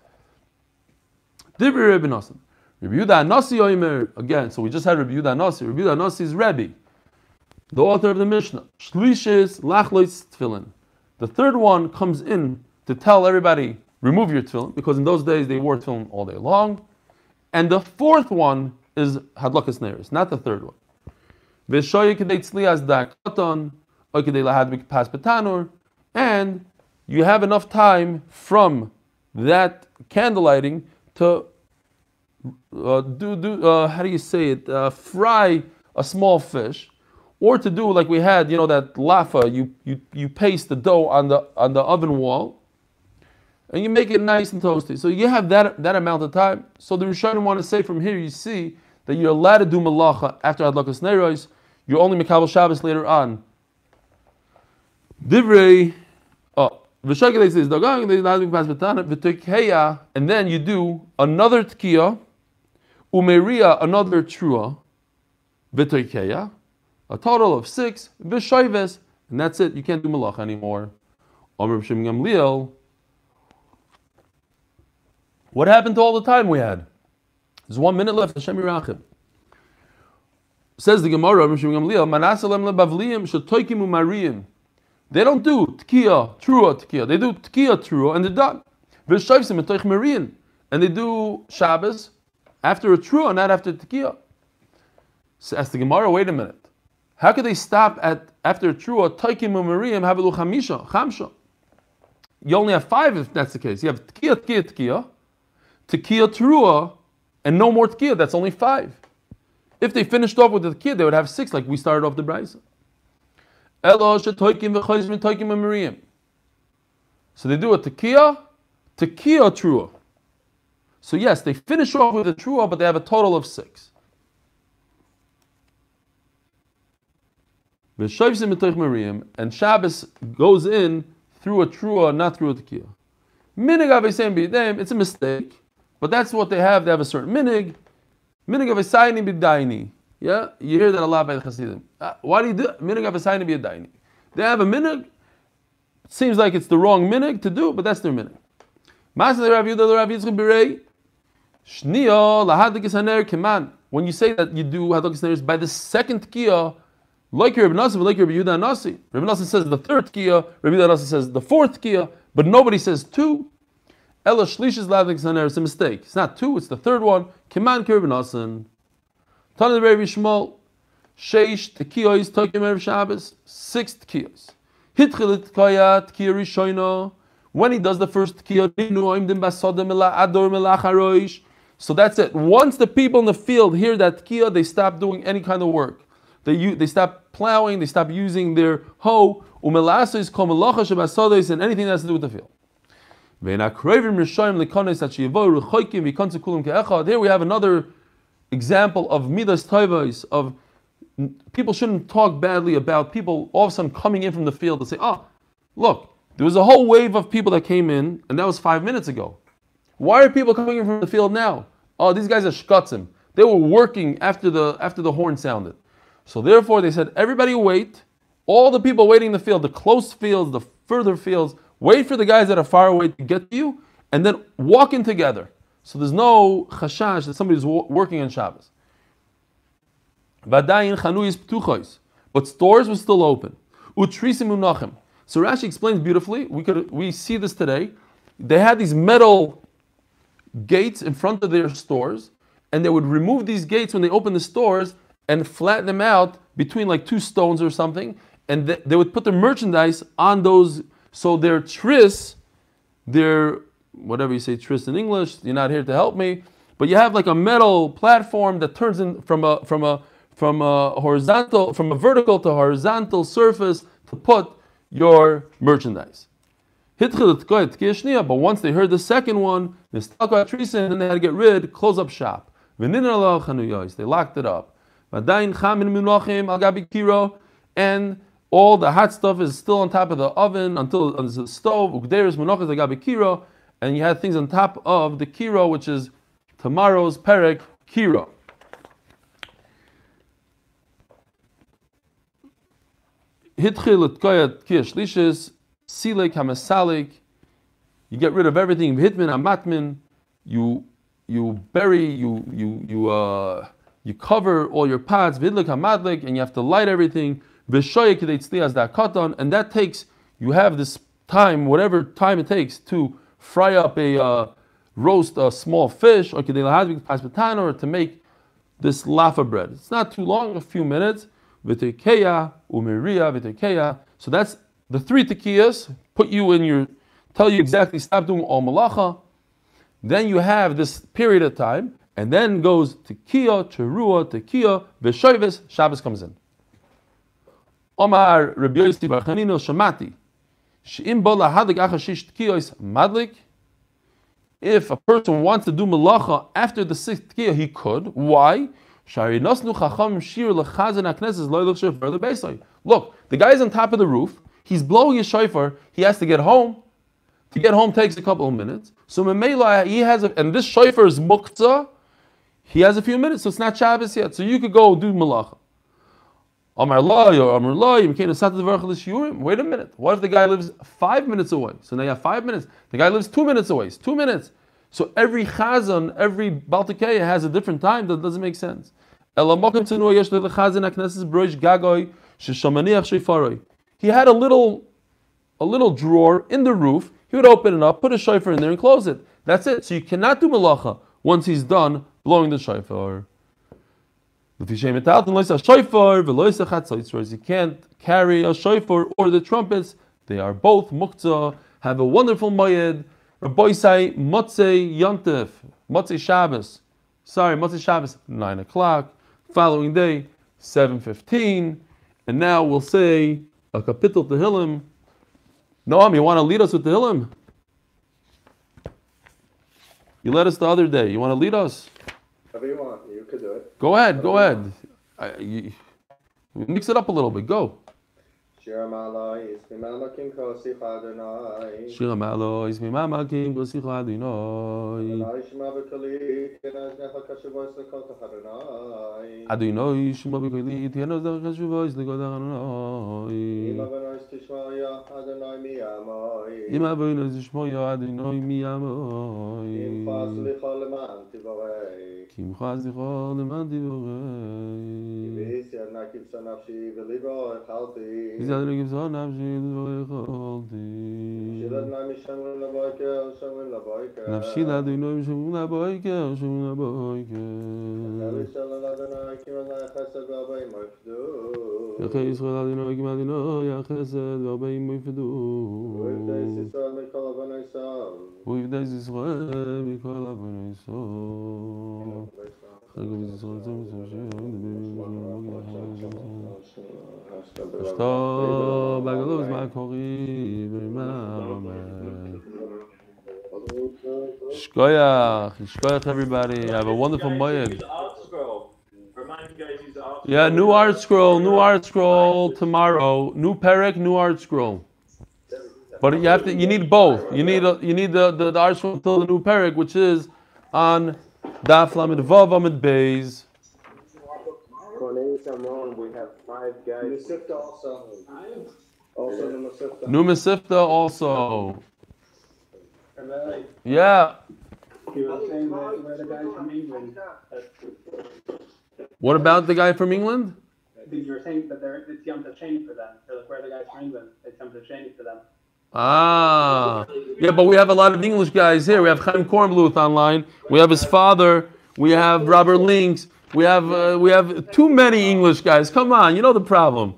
Dibri Rebbe Nassan. Rebbe Yudah Nasi Oimer, again, so we just had Rebbe Yudah Nasi. Rebbe Yudah Nasi is Rebbe, the author of the Mishnah. Shlishis Lachlois Tfilin. The third one comes in to tell everybody, remove your tefillin, because in those days they wore tefillin all day long. And the fourth one is hadlakas neiris, not the third one. And you have enough time from that candlelighting to uh, do, do uh, how do you say it, uh, fry a small fish, or to do like we had, you know, that lafa, you, you, you paste the dough on the, on the oven wall, and you make it nice and toasty. So you have that, that amount of time. So the Rishonim want to say from here, you see that you're allowed to do malacha after Adlakas Neiros. You're only Mekabel Shabbos later on. Divrei, and then you do another tkiya, umeria, another trua, v'toikeya, a total of six, v'shoives, and that's it. You can't do malacha anymore. Omer B'Shem Gamliel, what happened to all the time we had? There's one minute left. Hashem Yirachim. Says the Gemara, They don't do tkiya, trua tkiya. They do tkiya, trua, and they're done. And they do Shabbos after a trua, not after tkiya. So ask the Gemara, wait a minute. How could they stop at after a trua, toikim u'mariyim, havelu chamisha, chamsha? You only have five if that's the case. You have tkiya, tkiya, tkiya, tkiya, trua, and no more tekiah. That's only five. If they finished off with the tekiah, they would have six, like we started off the brisa. So they do a tekiah, tekiah trua. So yes, they finish off with a trua, but they have a total of six. And Shabbos goes in through a trua, not through a tekiah. It's a mistake. But that's what they have. They have a certain minig. Minig of a b'daini. Yeah, you hear that a lot by the Hasidim. Uh, why do you do minig of a sayini b'daini? They have a minig. Seems like it's the wrong minig to do, but that's their minig. When you say that you do hadok by the second tkiyah, like Rabbi Nassan, like Rabbi Yudah Nasi. Rabbi Nassan says the third tkiyah, Rabbi Yudah Nasi says the fourth tkiyah, but nobody says two. Ella shlish lavik zaner. It's a mistake. It's not two. It's the third one. Kiman kirben asin. Tana Rabbi Shmuel. Sheish tekiyos tokim erev Shabbos. Six tekiyos. Hitchilit tkaya tekiya rishoino. When he does the first tekiya, ninu oimdim basodem ela ador melach So that's it. Once the people in the field hear that tekiya, they stop doing any kind of work. They, they stop plowing, they stop using their hoe, umelasos, kol melacha and anything that has to do with the field. Here we have another example of midas toivos, of people shouldn't talk badly about people all of a sudden coming in from the field to say, oh, look, there was a whole wave of people that came in, and that was five minutes ago. Why are people coming in from the field now? Oh, these guys are shkatzim. They were working after the after the horn sounded. So therefore they said, everybody wait. All the people waiting in the field, the close fields, the further fields, Wait for the guys that are far away to get to you, and then walk in together. So there's no chashash that somebody's working on Shabbos. Vadayin chanuyis. But stores were still open. Utrisim unachim. So Rashi explains beautifully. We could we see this today. They had these metal gates in front of their stores, and they would remove these gates when they open the stores and flatten them out between like two stones or something, and th- they would put their merchandise on those. So their tris, their whatever you say tris in English, you're not here to help me, but you have like a metal platform that turns in from a from a from a horizontal from a vertical to horizontal surface to put your merchandise. But once they heard the second one, and they had to get rid, close up shop. They locked it up. And all the hot stuff is still on top of the oven until on the stove. And you had things on top of the kiro, which is tomorrow's perek kiro. Hitchil et koyat kiyashlishis, silek hamasalik. You get rid of everything. Hitman amatmin. You you bury you you you uh you cover all your pots. Vidlik hamadlik, and you have to light everything. Vishoyek as that katan, and that takes you have this time, whatever time it takes to fry up a uh, roast a small fish, or or to make this laffa bread. It's not too long, a few minutes. V'tekeya, umiriya, v'tekeya. So that's the three tekiyas, put you in your, tell you exactly, stop doing all malacha. Then you have this period of time, and then goes tekiya, terua, tekiya, v'shoivis, Shabbos comes in. Omar Rabbi Yossi Bar Shamati, if a person wants to do malacha after the sixth tekiyah, he could. Why? Look, the guy is on top of the roof. He's blowing his shofar. He has to get home. To get home takes a couple of minutes. So he has a, and this shofar is muktzah. He has a few minutes, so it's not Shabbos yet. So you could go do malacha. Amar or Amar Wait a minute. What if the guy lives five minutes away? So now you have five minutes. The guy lives two minutes away. It's two minutes. So every chazan, every baltikeya has a different time. That doesn't make sense. He had a little, a little drawer in the roof. He would open it up, put a shofar in there, and close it. That's it. So you cannot do malacha once he's done blowing the shofar. You can't carry a shofar or the trumpets. They are both muktzah. Have a wonderful. Rabbi say Motzei Yontif, Motzei Shabbos. Sorry, Motzei Shabbos, 9 o'clock. Following day, 7.15. And now we'll say a kapitel Tehillim. Noam, you want to lead us with Tehillim? You led us the other day. You want to lead us? Whatever you want. You could do it. Go ahead, go ahead. I, you, mix it up a little bit. Go. Shir Malay is Mimamakim Kosich Adonai. Shir Malay is Mimamakim Kosich Adonai. Adonai Shema B'Kali, Kenaz Necha Kashuvois Lekot Adonai. Adonai Shema B'Kali, Kenaz Necha Kashuvois Lekot Adonai. Ima B'Nois Tishmoya Adonai Miyamoi. Ima Adonai Miyamoi. Kim Chas Licha Leman Tivorei. Kim Chas Licha Leman Tivorei. V'Yis Yad Nakib Sanafshi V'Libro Echalti. ذلك سنة بشيد ويخالدي شدد نعمي شمر لبايك وشمر لبايك نفسي لا دينو بشمر لبايك وشمر لبايك نبي صلى الله عليه وسلم خسد یه مفدو يا خيس خلا دينو اكما دينو يا خسد وابي مفدو ويبدأ سيسوى من قلب نيسان ويبدأ سيسوى من قلب tzom Shto bagaluz ma'kori v'ma'omer. Shkoyach, shkoyach everybody. Have a wonderful moyed. Yeah, new ArtScroll, new ArtScroll tomorrow. New perek, new ArtScroll. But you have to, you need both. You need a, you need the, the, the ArtScroll until the new perek, which is on Daf Lamed Vav Amid Beis. Cornelius Amon, we have five guys. Mesivta also. Also the Mesivta. New Mesivta also. Yeah. You were saying that where the guys from England. What about the guy from England? You were saying that they're, it's Yom Tov Sheni for them. So like, where are the guys from England? It's Yom Tov Sheni for them. Ah, yeah, but we have a lot of English guys here. We have Chaim Kornbluth online. We have his father. We have Robert Links. We have uh, we have too many English guys. Come on, you know the problem.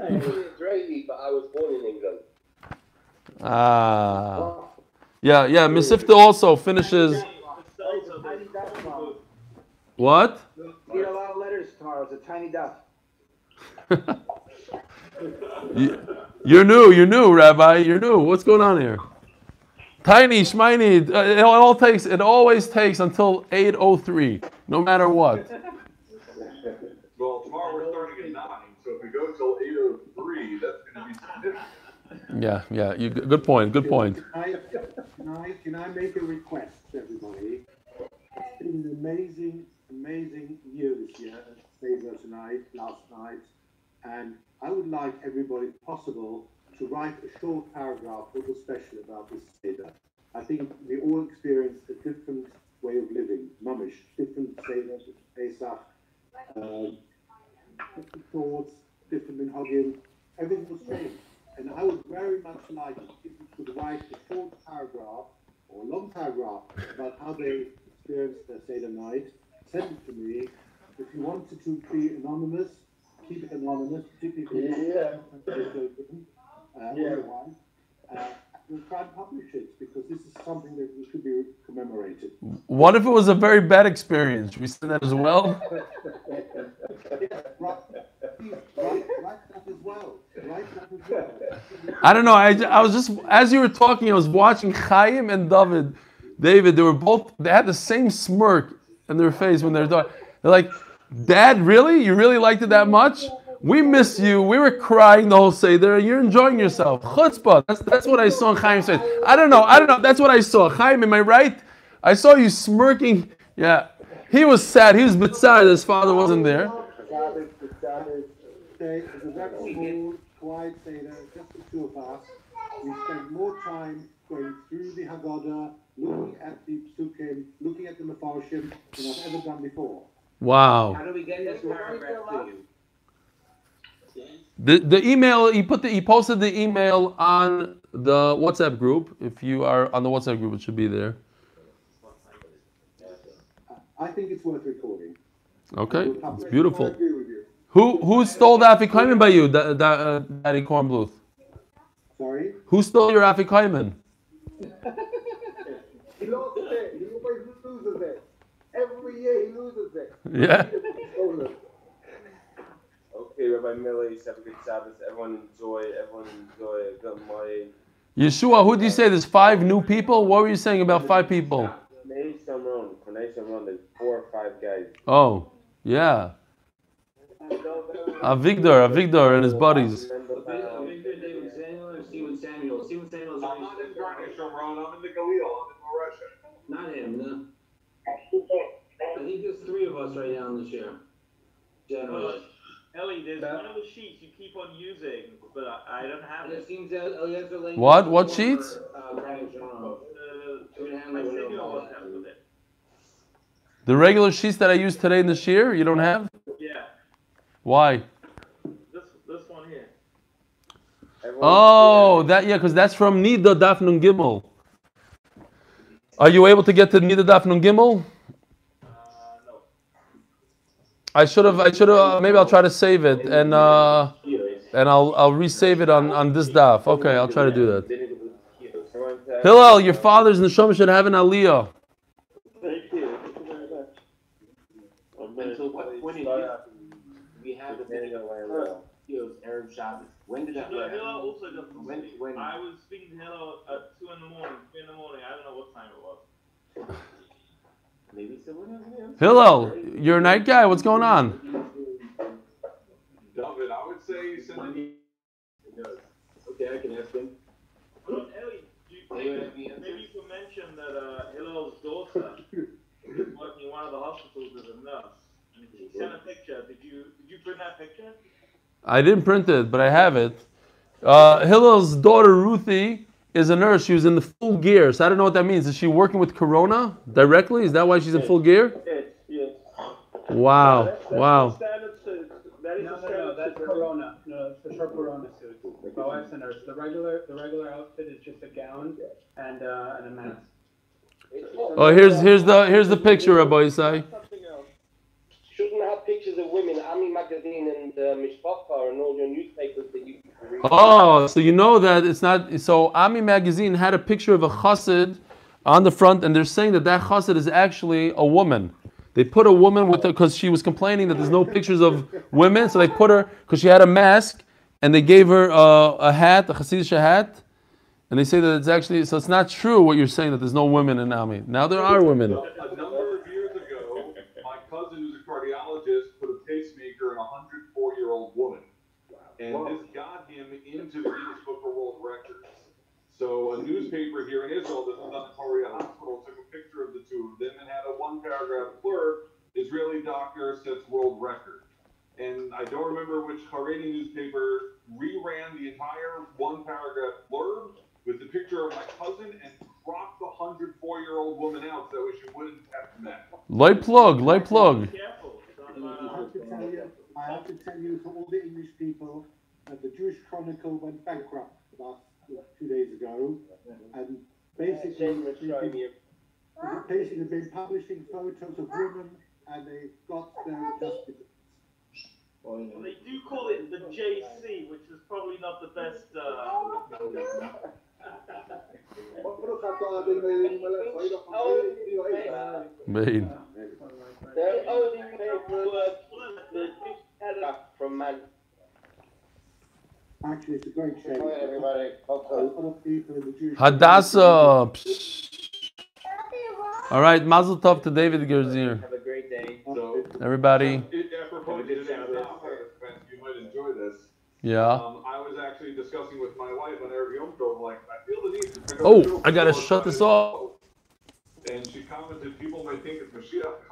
I'm Israeli, but I was born in England. Ah, yeah, yeah. Mesivta also finishes. Tiny dot tomorrow. What? Get a lot of letters tomorrow. It's a tiny dot. <laughs> You're new. You're new, Rabbi. You're new. What's going on here? Tiny, shminy. uh, It all takes. It always takes until 8:03, no matter what. Well, tomorrow we're starting at nine, so if we go till eight oh three, that's gonna be significant. Yeah, yeah. You, good point. Good point. Can I, can I, can I make a request, everybody? It's been an amazing, amazing year this year, Seder tonight, last night, and I would like everybody, if possible, to write a short paragraph, a little special about this Seder. I think we all experienced a different way of living, mamish, different Seder, Pesach, um, different thoughts, different minhagim, everything was changed. And I would very much like if you could write a short paragraph or a long paragraph about how they experienced their Seder night. Send it to me. If you wanted to be anonymous, keep it anonymous, particularly if you uh, otherwise. Uh, we'll try and publish it because this is something that should be commemorated. What if it was a very bad experience? Should we send that as well? Write, please, write, write that as well. Write that as well. I don't know. I, I was just as you were talking, I was watching Chaim and David. David, they were both. They had the same smirk in their face when they were talking. They're like, "Dad, really? You really liked it that much? We miss you. We were crying the whole Seder. You're enjoying yourself. Chutzpah. That's that's what I saw in Chaim's face. I don't know. I don't know. That's what I saw. Chaim, am I right? I saw you smirking. Yeah, he was sad. He was bitzar that his father wasn't there. Sabbath, the Sabbath day is a very small, quiet Seder, just the two of us. We spend more time going through the Haggadah, looking at the Psukim, looking at the Mefarshim than I've ever done before. Wow. How do we get this paragraph to you? The, the email he put the, he posted the email on the WhatsApp group. If you are on the WhatsApp group, it should be there. I think it's worth recording. Okay, it's beautiful. I agree with you. Who who stole the Afikoimen by you, da, da, uh, Daddy Kornbluth? Sorry? Who stole your Afikoimen? <laughs> He lost it. He always loses it. Every year he loses it. Yeah. Okay, Rabbi Miller, have a good Sabbath. Everyone enjoy. Everyone enjoy. Good morning. Yeshua, who did you say? There's five new people. What were you saying about five people? Nate Shamron. For Nate there's four or five guys. Oh, yeah. Avigdor, Avigdor, and his buddies. Remember, Victor David Samuel or Stephen Samuel? Stephen Samuel's I'm not in Garnish, Sharon, I'm in the Galil, I'm in Maresha. Not him, no. I think there's three of us right now in the chair. Generally. Ellie, there's one of the sheets you keep on using, but I, I don't have And it it. seems that Eliezer Lane. What? What sheets? Uh, Brian John. Uh, Two and a half I minutes. sent you a WhatsApp with it. The regular sheets that I used today in the shiur, you don't have? Yeah, Why? this this one here. everyone- Oh, that yeah, because that's from Nida Dafnun Gimel. Are you able to get to Nida Dafnun Gimel? I should have. I should have. maybe I'll try to save it and uh, and I'll I'll resave it on on this daf. Okay, I'll try to do that. Everyone say- Hillel, your father's neshama should have an aliyah. Thank you. Thank you very much. Until what point did we have the videos, Erev Shabbos? When did that No, happen? Hillel also doesn't When- when- I was speaking to Hillel at two in the morning, three in the morning. I don't know what time it was. Maybe. Hillel, you're a night guy. What's going on? David, I would say send it. Okay, I can ask him. But Ellie, do you Do you have think maybe you could mention that uh, Hillel's daughter is working in one of the hospitals as a nurse, and she sent a picture. Did you did you print that picture? I didn't print it, but I have it. Uh, Hillel's daughter Ruthie is a nurse. She was in the full gear. So I don't know what that means. Is she working with Corona directly? Is that why she's in full gear? Yes, yes. Wow, That's- that's wow. the standard suit. That is No, the no, no, that's suit. Corona. No, it's the short Corona suit. My wife's a nurse. The regular, the regular outfit is just a gown and, uh, and a mask. Oh, here's here's the here's the picture, Rabbi Isai. Something. Shouldn't have pictures of women, Ami Magazine and uh, Mishpacha and all your newspapers that you read. Oh, so you know that it's not. So Ami magazine had a picture of a chassid on the front, and they're saying that that chassid is actually a woman. They put a woman with her because she was complaining that there's no pictures of women, so they put her because she had a mask, and they gave her uh, a hat, a chassidish hat, and they say that it's actually so it's not true what you're saying that there's no women in Ami. Now there are women. A number of years ago, my cousin, who's a cardiologist, put a pacemaker in a 104 year old woman. And this got him into the Guinness Book of World Records. So a newspaper here in Israel, this is on the Korea Hospital, took a picture of the two of them and had a one paragraph blurb Israeli doctor sets world record. And I don't remember which Haredi newspaper reran the entire one paragraph blurb with the picture of my cousin and cropped the 104 year old woman out so that way she wouldn't have met. Light plug, light plug. Careful. I uh, have to tell you, I have to tell you to all the English people that the Jewish Chronicle went bankrupt last two days ago, and basically, they've been, basically been publishing photos of women, and they got their justice. well, they do call it the JC, which is probably not the best. Uh, Made. The only paper was the Telegraph from Man. Actually, it's a great shame. Hi, everybody. A lot of people in the Jewish Hadassah. All right, Mazel Tov to David Gerzir. Have a great day. So, Everybody, it, apropos to today's topic, you might enjoy this. yeah. Um, I was actually discussing with my wife on Erev Yom Tov, like, I feel the need to pick up Oh, two I gotta shut this off. And she commented, people might think it's Mashiach